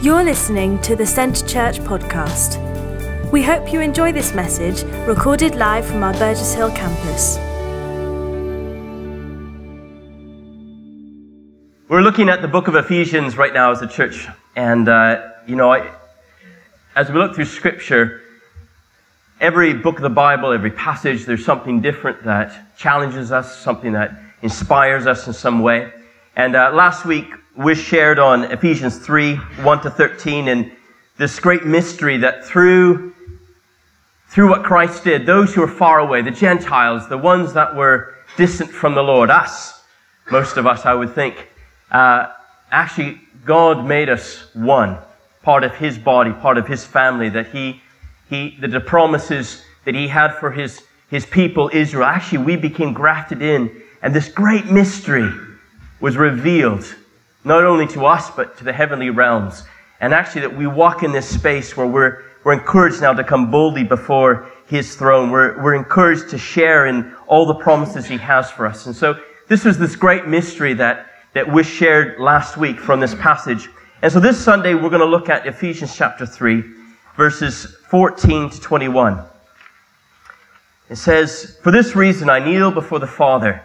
You're listening to the Centre Church podcast. We hope you enjoy this message recorded live from our Burgess Hill campus. We're looking at the book of Ephesians right now as a church. And, uh, you know, I, as we look through Scripture, every book of the Bible, every passage, there's something different that challenges us, something that inspires us in some way. And uh, last week, we shared on Ephesians 3 1 to 13 and this great mystery that through, through what Christ did, those who were far away, the Gentiles, the ones that were distant from the Lord, us, most of us, I would think, uh, actually, God made us one, part of His body, part of His family, that He, he that the promises that He had for His, His people, Israel, actually, we became grafted in. And this great mystery was revealed not only to us, but to the heavenly realms. And actually, that we walk in this space where we're, we're encouraged now to come boldly before His throne. We're, we're encouraged to share in all the promises He has for us. And so, this was this great mystery that, that we shared last week from this passage. And so, this Sunday, we're going to look at Ephesians chapter 3, verses 14 to 21. It says, For this reason I kneel before the Father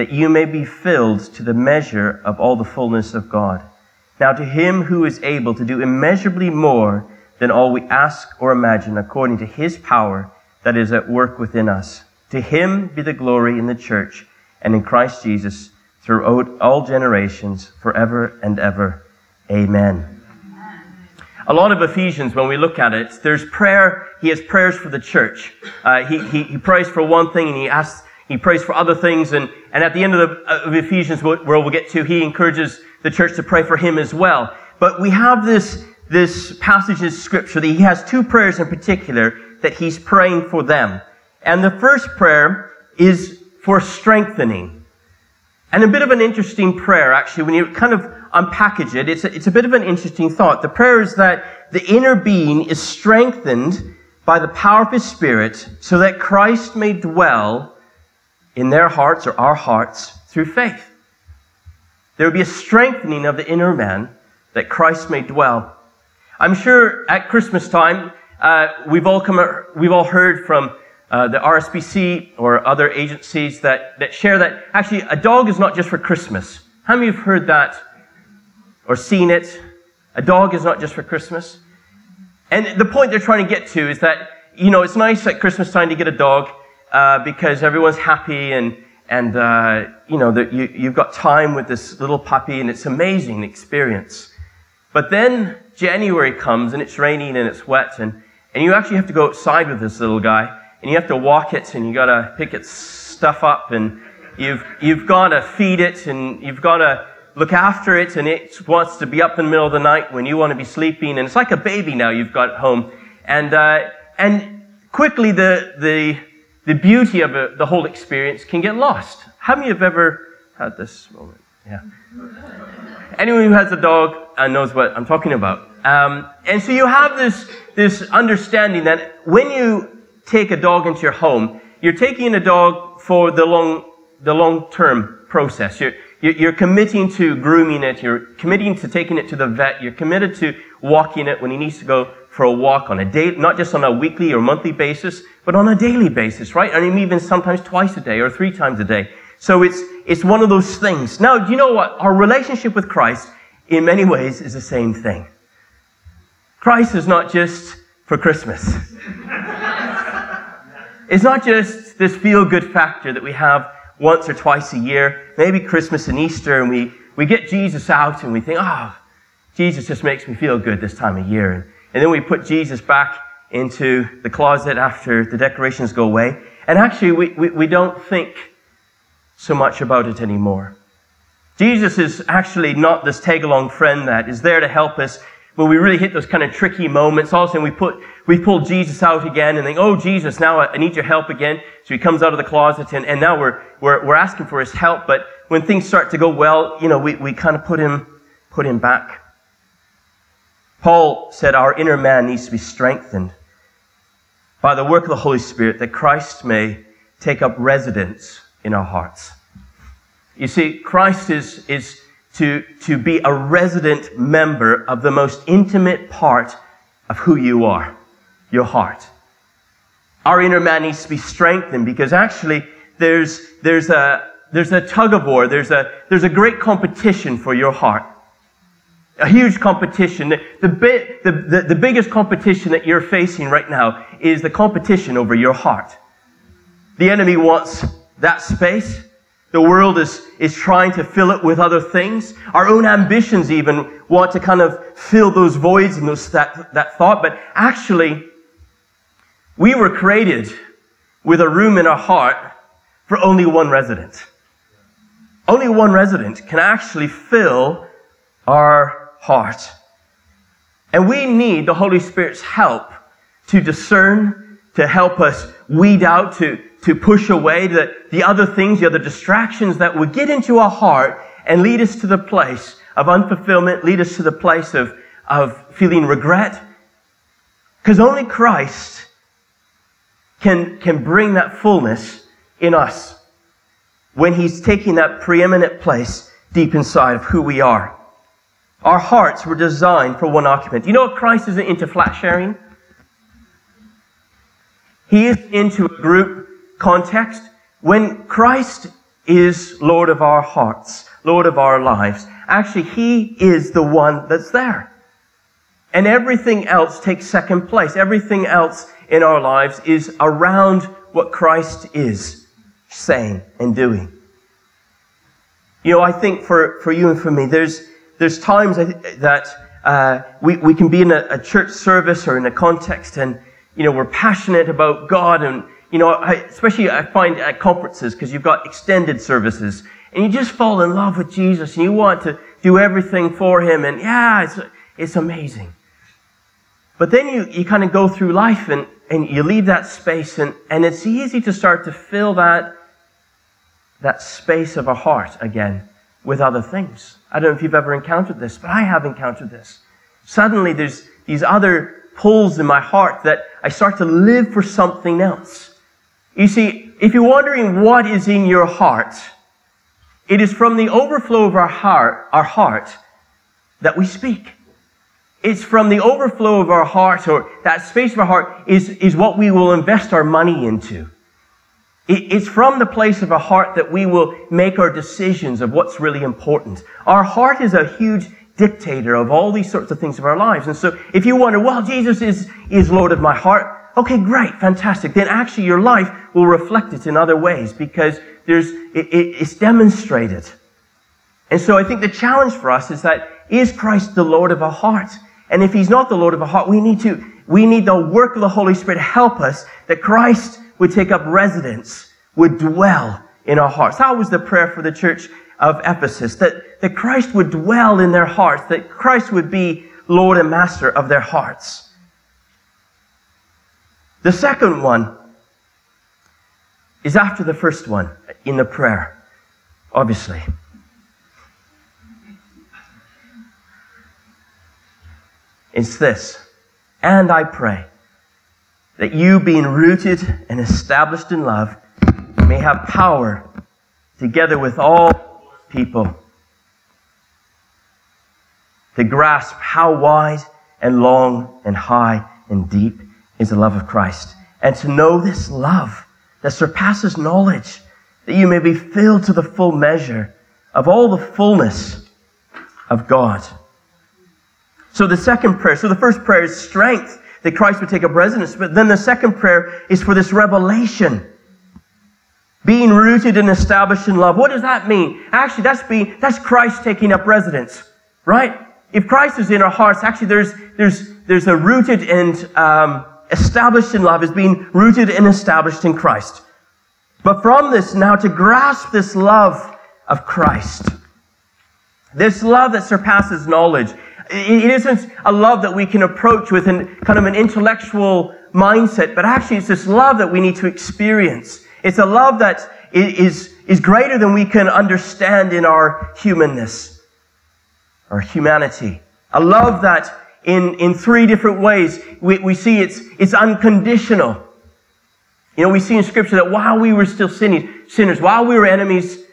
that you may be filled to the measure of all the fullness of God. Now to him who is able to do immeasurably more than all we ask or imagine according to his power that is at work within us. To him be the glory in the church and in Christ Jesus throughout all generations, forever and ever. Amen. A lot of Ephesians, when we look at it, there's prayer. He has prayers for the church. Uh, he, he, he prays for one thing and he asks he prays for other things. And, and at the end of, the, of Ephesians, where we'll get to, he encourages the church to pray for him as well. But we have this, this passage in scripture that he has two prayers in particular that he's praying for them. And the first prayer is for strengthening. And a bit of an interesting prayer, actually, when you kind of unpackage it, it's a, it's a bit of an interesting thought. The prayer is that the inner being is strengthened by the power of his spirit so that Christ may dwell in their hearts or our hearts through faith. There would be a strengthening of the inner man that Christ may dwell. I'm sure at Christmas time, uh, we've all come, we've all heard from uh, the RSPC or other agencies that, that share that actually a dog is not just for Christmas. How many of you have heard that or seen it? A dog is not just for Christmas. And the point they're trying to get to is that, you know, it's nice at Christmas time to get a dog, uh, because everyone's happy and and uh, you know that you, you've got time with this little puppy and it's amazing experience. But then January comes and it's raining and it's wet and and you actually have to go outside with this little guy and you have to walk it and you got to pick its stuff up and you've you've got to feed it and you've got to look after it and it wants to be up in the middle of the night when you want to be sleeping and it's like a baby now you've got at home and uh, and quickly the the the beauty of a, the whole experience can get lost. How many have ever had this moment? Yeah. Anyone who has a dog uh, knows what I'm talking about. Um, and so you have this, this understanding that when you take a dog into your home, you're taking a dog for the long, the long-term process. You're, you're committing to grooming it. You're committing to taking it to the vet. You're committed to walking it when he needs to go for a walk on a day, not just on a weekly or monthly basis, but on a daily basis, right? And even sometimes twice a day or three times a day. So it's, it's one of those things. Now, do you know what? Our relationship with Christ, in many ways, is the same thing. Christ is not just for Christmas. it's not just this feel good factor that we have once or twice a year, maybe Christmas and Easter, and we, we get Jesus out and we think, oh, Jesus just makes me feel good this time of year. And then we put Jesus back into the closet after the decorations go away. And actually, we, we, we don't think so much about it anymore. Jesus is actually not this tag along friend that is there to help us when we really hit those kind of tricky moments, all of a sudden we put, we pull Jesus out again and think, oh, Jesus, now I need your help again. So he comes out of the closet and, and now we're, we're, we're asking for his help. But when things start to go well, you know, we, we kind of put him, put him back. Paul said our inner man needs to be strengthened by the work of the Holy Spirit that Christ may take up residence in our hearts. You see, Christ is, is to, to be a resident member of the most intimate part of who you are, your heart. Our inner man needs to be strengthened because actually there's, there's, a, there's a tug of war, there's a, there's a great competition for your heart. A huge competition. The, bit, the, the, the biggest competition that you're facing right now is the competition over your heart. The enemy wants that space. The world is, is trying to fill it with other things. Our own ambitions even want to kind of fill those voids and those, that, that thought. But actually, we were created with a room in our heart for only one resident. Only one resident can actually fill our heart. And we need the Holy Spirit's help to discern, to help us weed out, to, to push away the, the other things, the other distractions that would get into our heart and lead us to the place of unfulfillment, lead us to the place of, of feeling regret. Because only Christ can, can bring that fullness in us when He's taking that preeminent place deep inside of who we are. Our hearts were designed for one occupant. You know what Christ isn't into flat sharing? He is into a group context, when Christ is Lord of our hearts, Lord of our lives, actually He is the one that's there. And everything else takes second place. Everything else in our lives is around what Christ is saying and doing. You know, I think for, for you and for me, there's, there's times that uh, we, we can be in a, a church service or in a context and, you know, we're passionate about God and you know, I, especially I find at conferences because you've got extended services and you just fall in love with Jesus and you want to do everything for him and yeah, it's, it's amazing. But then you, you kind of go through life and, and you leave that space and, and it's easy to start to fill that, that space of a heart again with other things. I don't know if you've ever encountered this, but I have encountered this. Suddenly there's these other pulls in my heart that I start to live for something else. You see, if you're wondering what is in your heart, it is from the overflow of our heart, our heart that we speak. It's from the overflow of our heart, or that space of our heart, is, is what we will invest our money into. It, it's from the place of our heart that we will make our decisions of what's really important. Our heart is a huge dictator of all these sorts of things of our lives. And so if you wonder, well, Jesus is, is Lord of my heart, Okay, great, fantastic. Then actually your life will reflect it in other ways because there's, it, it, it's demonstrated. And so I think the challenge for us is that is Christ the Lord of our heart? And if he's not the Lord of our heart, we need to, we need the work of the Holy Spirit to help us that Christ would take up residence, would dwell in our hearts. That was the prayer for the church of Ephesus, that, that Christ would dwell in their hearts, that Christ would be Lord and Master of their hearts. The second one is after the first one in the prayer, obviously. It's this. And I pray that you, being rooted and established in love, may have power together with all people to grasp how wide and long and high and deep is the love of Christ. And to know this love that surpasses knowledge, that you may be filled to the full measure of all the fullness of God. So the second prayer, so the first prayer is strength that Christ would take up residence, but then the second prayer is for this revelation. Being rooted and established in love. What does that mean? Actually, that's being, that's Christ taking up residence, right? If Christ is in our hearts, actually there's, there's, there's a rooted and, um, established in love is being rooted and established in Christ. But from this, now to grasp this love of Christ, this love that surpasses knowledge, it isn't a love that we can approach with an, kind of an intellectual mindset, but actually it's this love that we need to experience. It's a love that is, is greater than we can understand in our humanness, our humanity. A love that in, in three different ways we, we see it's, it's unconditional. You know, we see in Scripture that while we were still sinning, sinners, while we were enemies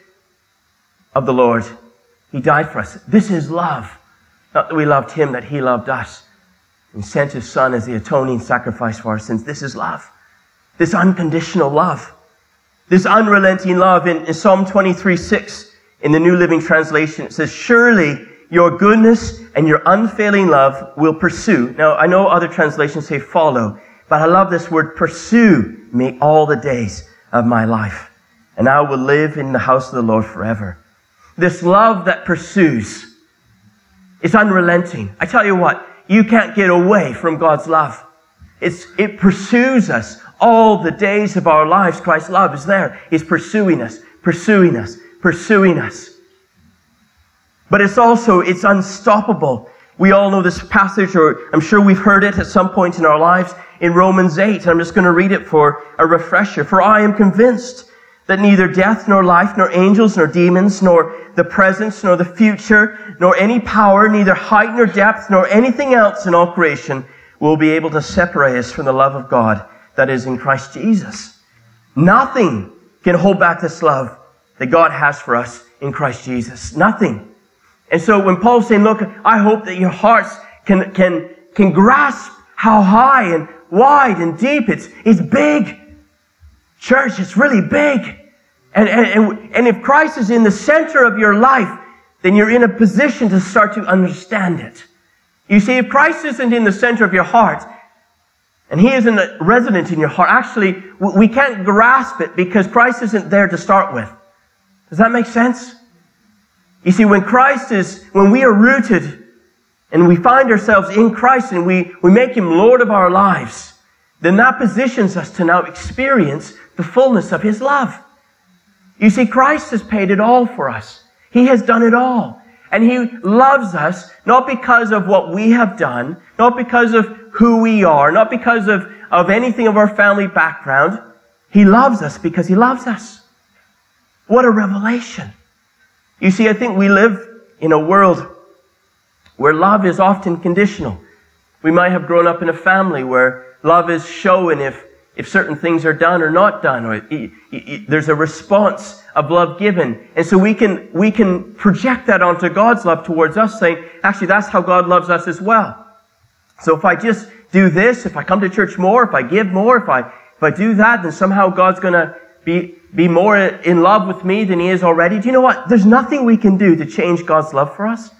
of the Lord, He died for us. This is love. Not that we loved Him, that He loved us and sent His Son as the atoning sacrifice for our sins. This is love. This unconditional love. This unrelenting love. In, in Psalm 23 6, in the New Living Translation, it says, Surely your goodness and your unfailing love will pursue. Now, I know other translations say follow, but I love this word pursue me all the days of my life. And I will live in the house of the Lord forever. This love that pursues is unrelenting. I tell you what, you can't get away from God's love. It's, it pursues us all the days of our lives. Christ's love is there. It's pursuing us, pursuing us, pursuing us. But it's also, it's unstoppable. We all know this passage, or I'm sure we've heard it at some point in our lives in Romans 8. I'm just going to read it for a refresher. For I am convinced that neither death, nor life, nor angels, nor demons, nor the presence, nor the future, nor any power, neither height nor depth, nor anything else in all creation will be able to separate us from the love of God that is in Christ Jesus. Nothing can hold back this love that God has for us in Christ Jesus. Nothing. And so when Paul's saying, look, I hope that your hearts can, can, can grasp how high and wide and deep it's, it's big. Church, it's really big. And, and, and if Christ is in the center of your life, then you're in a position to start to understand it. You see, if Christ isn't in the center of your heart, and He isn't resident in your heart, actually, we can't grasp it because Christ isn't there to start with. Does that make sense? You see, when Christ is, when we are rooted and we find ourselves in Christ and we, we make Him Lord of our lives, then that positions us to now experience the fullness of His love. You see, Christ has paid it all for us. He has done it all. And He loves us not because of what we have done, not because of who we are, not because of, of anything of our family background. He loves us because He loves us. What a revelation. You see, I think we live in a world where love is often conditional. We might have grown up in a family where love is shown if, if certain things are done or not done, or there's a response of love given. And so we can, we can project that onto God's love towards us, saying, actually, that's how God loves us as well. So if I just do this, if I come to church more, if I give more, if I, if I do that, then somehow God's gonna be, be more in love with me than he is already. Do you know what? There's nothing we can do to change God's love for us.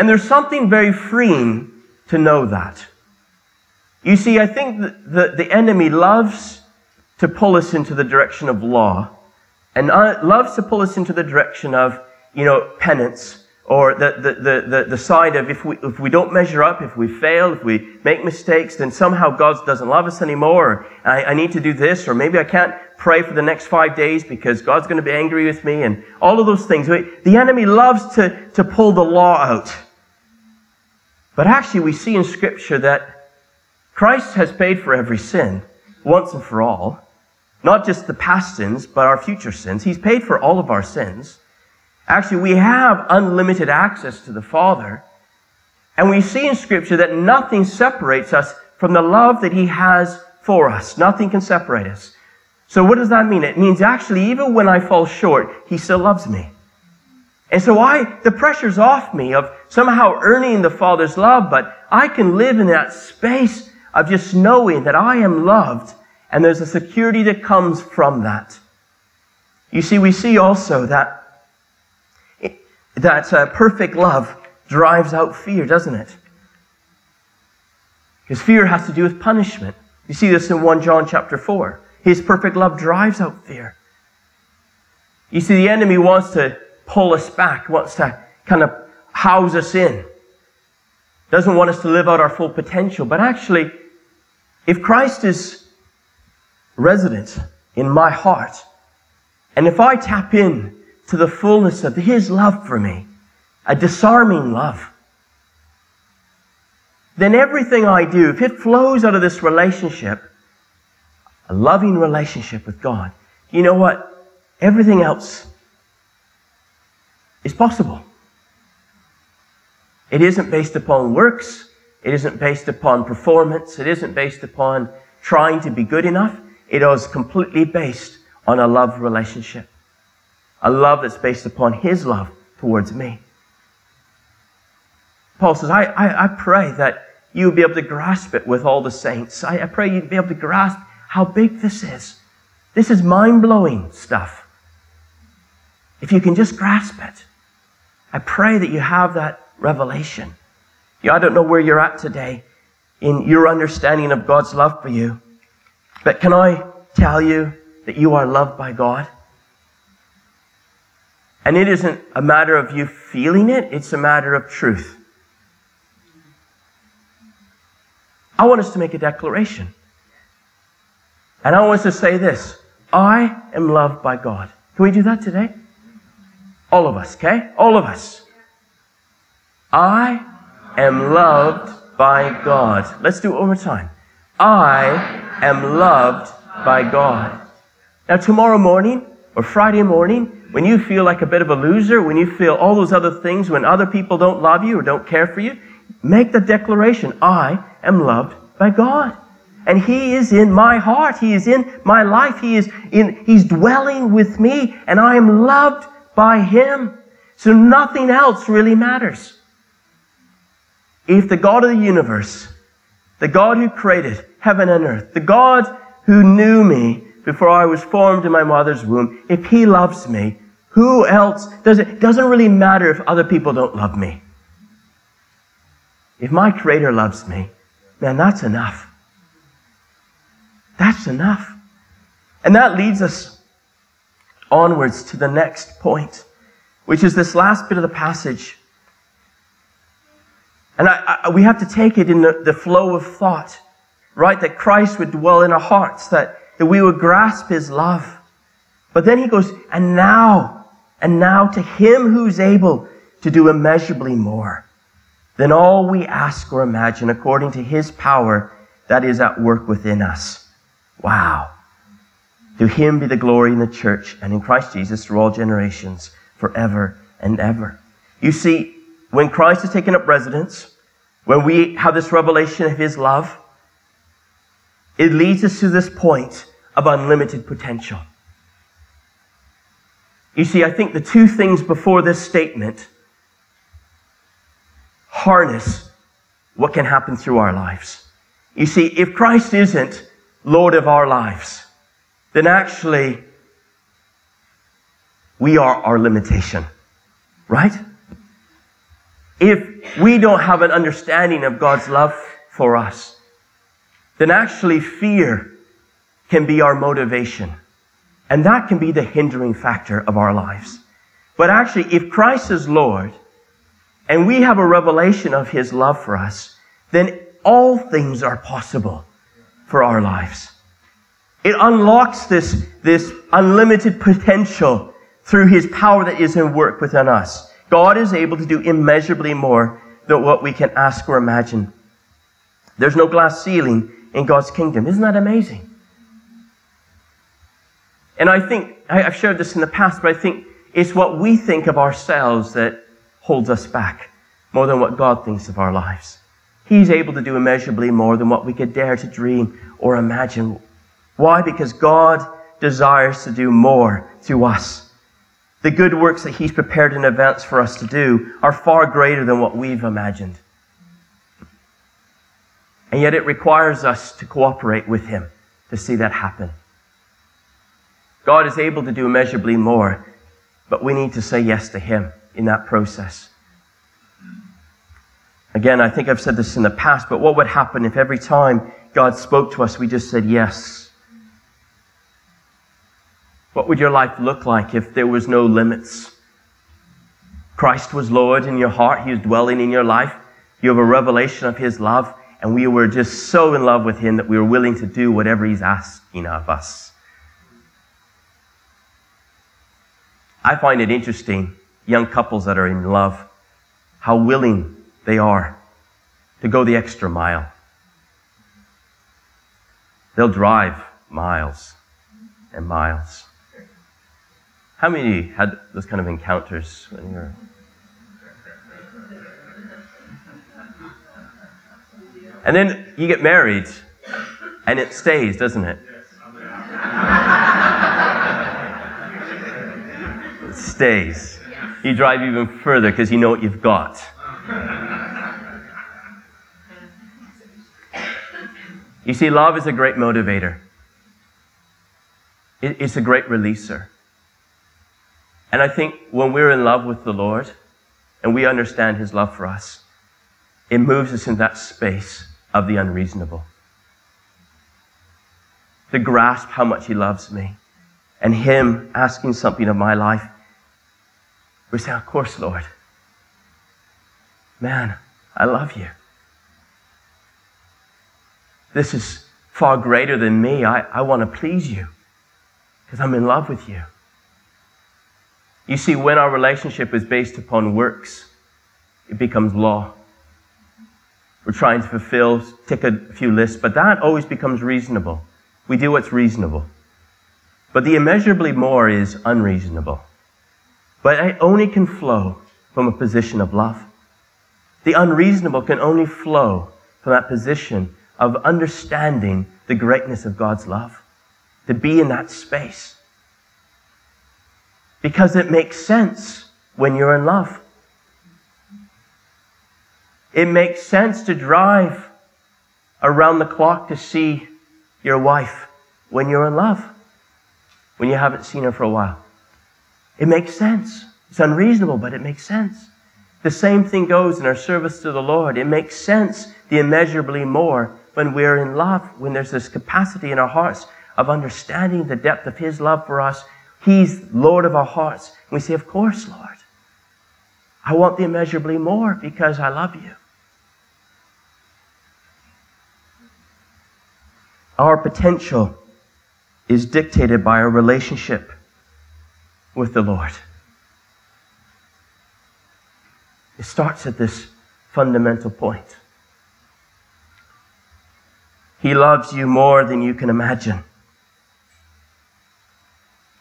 And there's something very freeing to know that. You see, I think that the, enemy loves to pull us into the direction of law and uh, loves to pull us into the direction of, you know, penance or the, the, the, the, side of if we, if we don't measure up, if we fail, if we make mistakes, then somehow God doesn't love us anymore. I, I need to do this, or maybe I can't pray for the next five days because God's going to be angry with me, and all of those things. The enemy loves to, to pull the law out. But actually, we see in Scripture that Christ has paid for every sin once and for all. Not just the past sins, but our future sins. He's paid for all of our sins. Actually, we have unlimited access to the Father. And we see in Scripture that nothing separates us from the love that He has for us. Nothing can separate us. So what does that mean? It means actually, even when I fall short, He still loves me. And so I, the pressure's off me of somehow earning the Father's love, but I can live in that space of just knowing that I am loved and there's a security that comes from that. You see, we see also that that uh, perfect love drives out fear, doesn't it? Because fear has to do with punishment. You see this in 1 John chapter 4. His perfect love drives out fear. You see, the enemy wants to pull us back, wants to kind of house us in, doesn't want us to live out our full potential. But actually, if Christ is resident in my heart, and if I tap in to the fullness of His love for me, a disarming love, then everything I do, if it flows out of this relationship, a loving relationship with God, you know what? Everything else is possible. It isn't based upon works. It isn't based upon performance. It isn't based upon trying to be good enough. It is completely based on a love relationship. A love that's based upon His love towards me. Paul says, I, I, I pray that you'll be able to grasp it with all the saints. I, I pray you'd be able to grasp how big this is. This is mind blowing stuff. If you can just grasp it, I pray that you have that revelation. I don't know where you're at today in your understanding of God's love for you, but can I tell you that you are loved by God? And it isn't a matter of you feeling it, it's a matter of truth. I want us to make a declaration. And I want us to say this I am loved by God. Can we do that today? All of us, okay? All of us. I am loved by God. Let's do it one more time. I am loved by God. Now, tomorrow morning or Friday morning, when you feel like a bit of a loser, when you feel all those other things, when other people don't love you or don't care for you, make the declaration I am loved by God. And He is in my heart. He is in my life. He is in, He's dwelling with me, and I am loved by Him. So nothing else really matters if the God of the universe, the God who created heaven and earth, the God who knew me before I was formed in my mother's womb, if he loves me, who else does it doesn't really matter if other people don't love me. If my creator loves me, man, that's enough. That's enough. And that leads us onwards to the next point, which is this last bit of the passage and I, I, we have to take it in the, the flow of thought, right? That Christ would dwell in our hearts, that, that we would grasp his love. But then he goes, and now, and now to him who's able to do immeasurably more than all we ask or imagine according to his power that is at work within us. Wow. To him be the glory in the church and in Christ Jesus through all generations, forever and ever. You see, when Christ has taken up residence, when we have this revelation of his love, it leads us to this point of unlimited potential. You see, I think the two things before this statement harness what can happen through our lives. You see, if Christ isn't Lord of our lives, then actually we are our limitation, right? if we don't have an understanding of God's love for us, then actually fear can be our motivation. And that can be the hindering factor of our lives. But actually, if Christ is Lord, and we have a revelation of His love for us, then all things are possible for our lives. It unlocks this, this unlimited potential through His power that is in work within us. God is able to do immeasurably more than what we can ask or imagine. There's no glass ceiling in God's kingdom. Isn't that amazing? And I think, I've shared this in the past, but I think it's what we think of ourselves that holds us back more than what God thinks of our lives. He's able to do immeasurably more than what we could dare to dream or imagine. Why? Because God desires to do more to us the good works that He's prepared in advance for us to do are far greater than what we've imagined. And yet it requires us to cooperate with Him to see that happen. God is able to do immeasurably more, but we need to say yes to Him in that process. Again, I think I've said this in the past, but what would happen if every time God spoke to us, we just said yes? What would your life look like if there was no limits? Christ was Lord in your heart. He was dwelling in your life. You have a revelation of His love, and we were just so in love with Him that we were willing to do whatever He's asking of us. I find it interesting, young couples that are in love, how willing they are to go the extra mile. They'll drive miles and miles. How many had those kind of encounters when you were? And then you get married, and it stays, doesn't it? it stays. You drive even further because you know what you've got. You see, love is a great motivator. It's a great releaser. And I think when we're in love with the Lord and we understand His love for us, it moves us in that space of the unreasonable. To grasp how much He loves me and Him asking something of my life. We say, Of course, Lord. Man, I love you. This is far greater than me. I, I want to please you because I'm in love with you. You see, when our relationship is based upon works, it becomes law. We're trying to fulfill, tick a few lists, but that always becomes reasonable. We do what's reasonable. But the immeasurably more is unreasonable. But it only can flow from a position of love. The unreasonable can only flow from that position of understanding the greatness of God's love. To be in that space. Because it makes sense when you're in love. It makes sense to drive around the clock to see your wife when you're in love, when you haven't seen her for a while. It makes sense. It's unreasonable, but it makes sense. The same thing goes in our service to the Lord. It makes sense the immeasurably more when we're in love, when there's this capacity in our hearts of understanding the depth of His love for us. He's Lord of our hearts. And we say, Of course, Lord. I want the immeasurably more because I love you. Our potential is dictated by our relationship with the Lord. It starts at this fundamental point. He loves you more than you can imagine.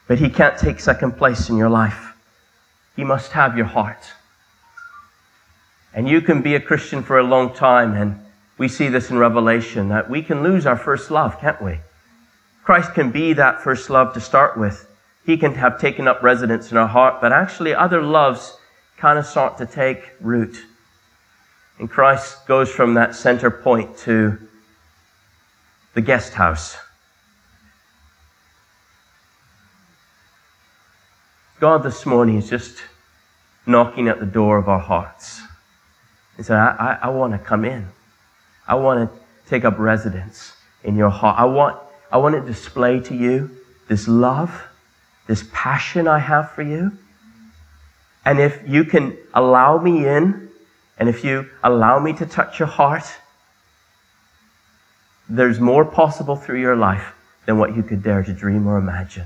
But He can't take second place in your life. He must have your heart. And you can be a Christian for a long time, and we see this in Revelation that we can lose our first love, can't we? Christ can be that first love to start with. He can have taken up residence in our heart, but actually other loves kind of start to take root. And Christ goes from that center point to the guest house. God this morning is just knocking at the door of our hearts. He said, I, I, I want to come in. I want to take up residence in your heart. I want, I want to display to you this love, this passion I have for you. And if you can allow me in, and if you allow me to touch your heart, there's more possible through your life than what you could dare to dream or imagine.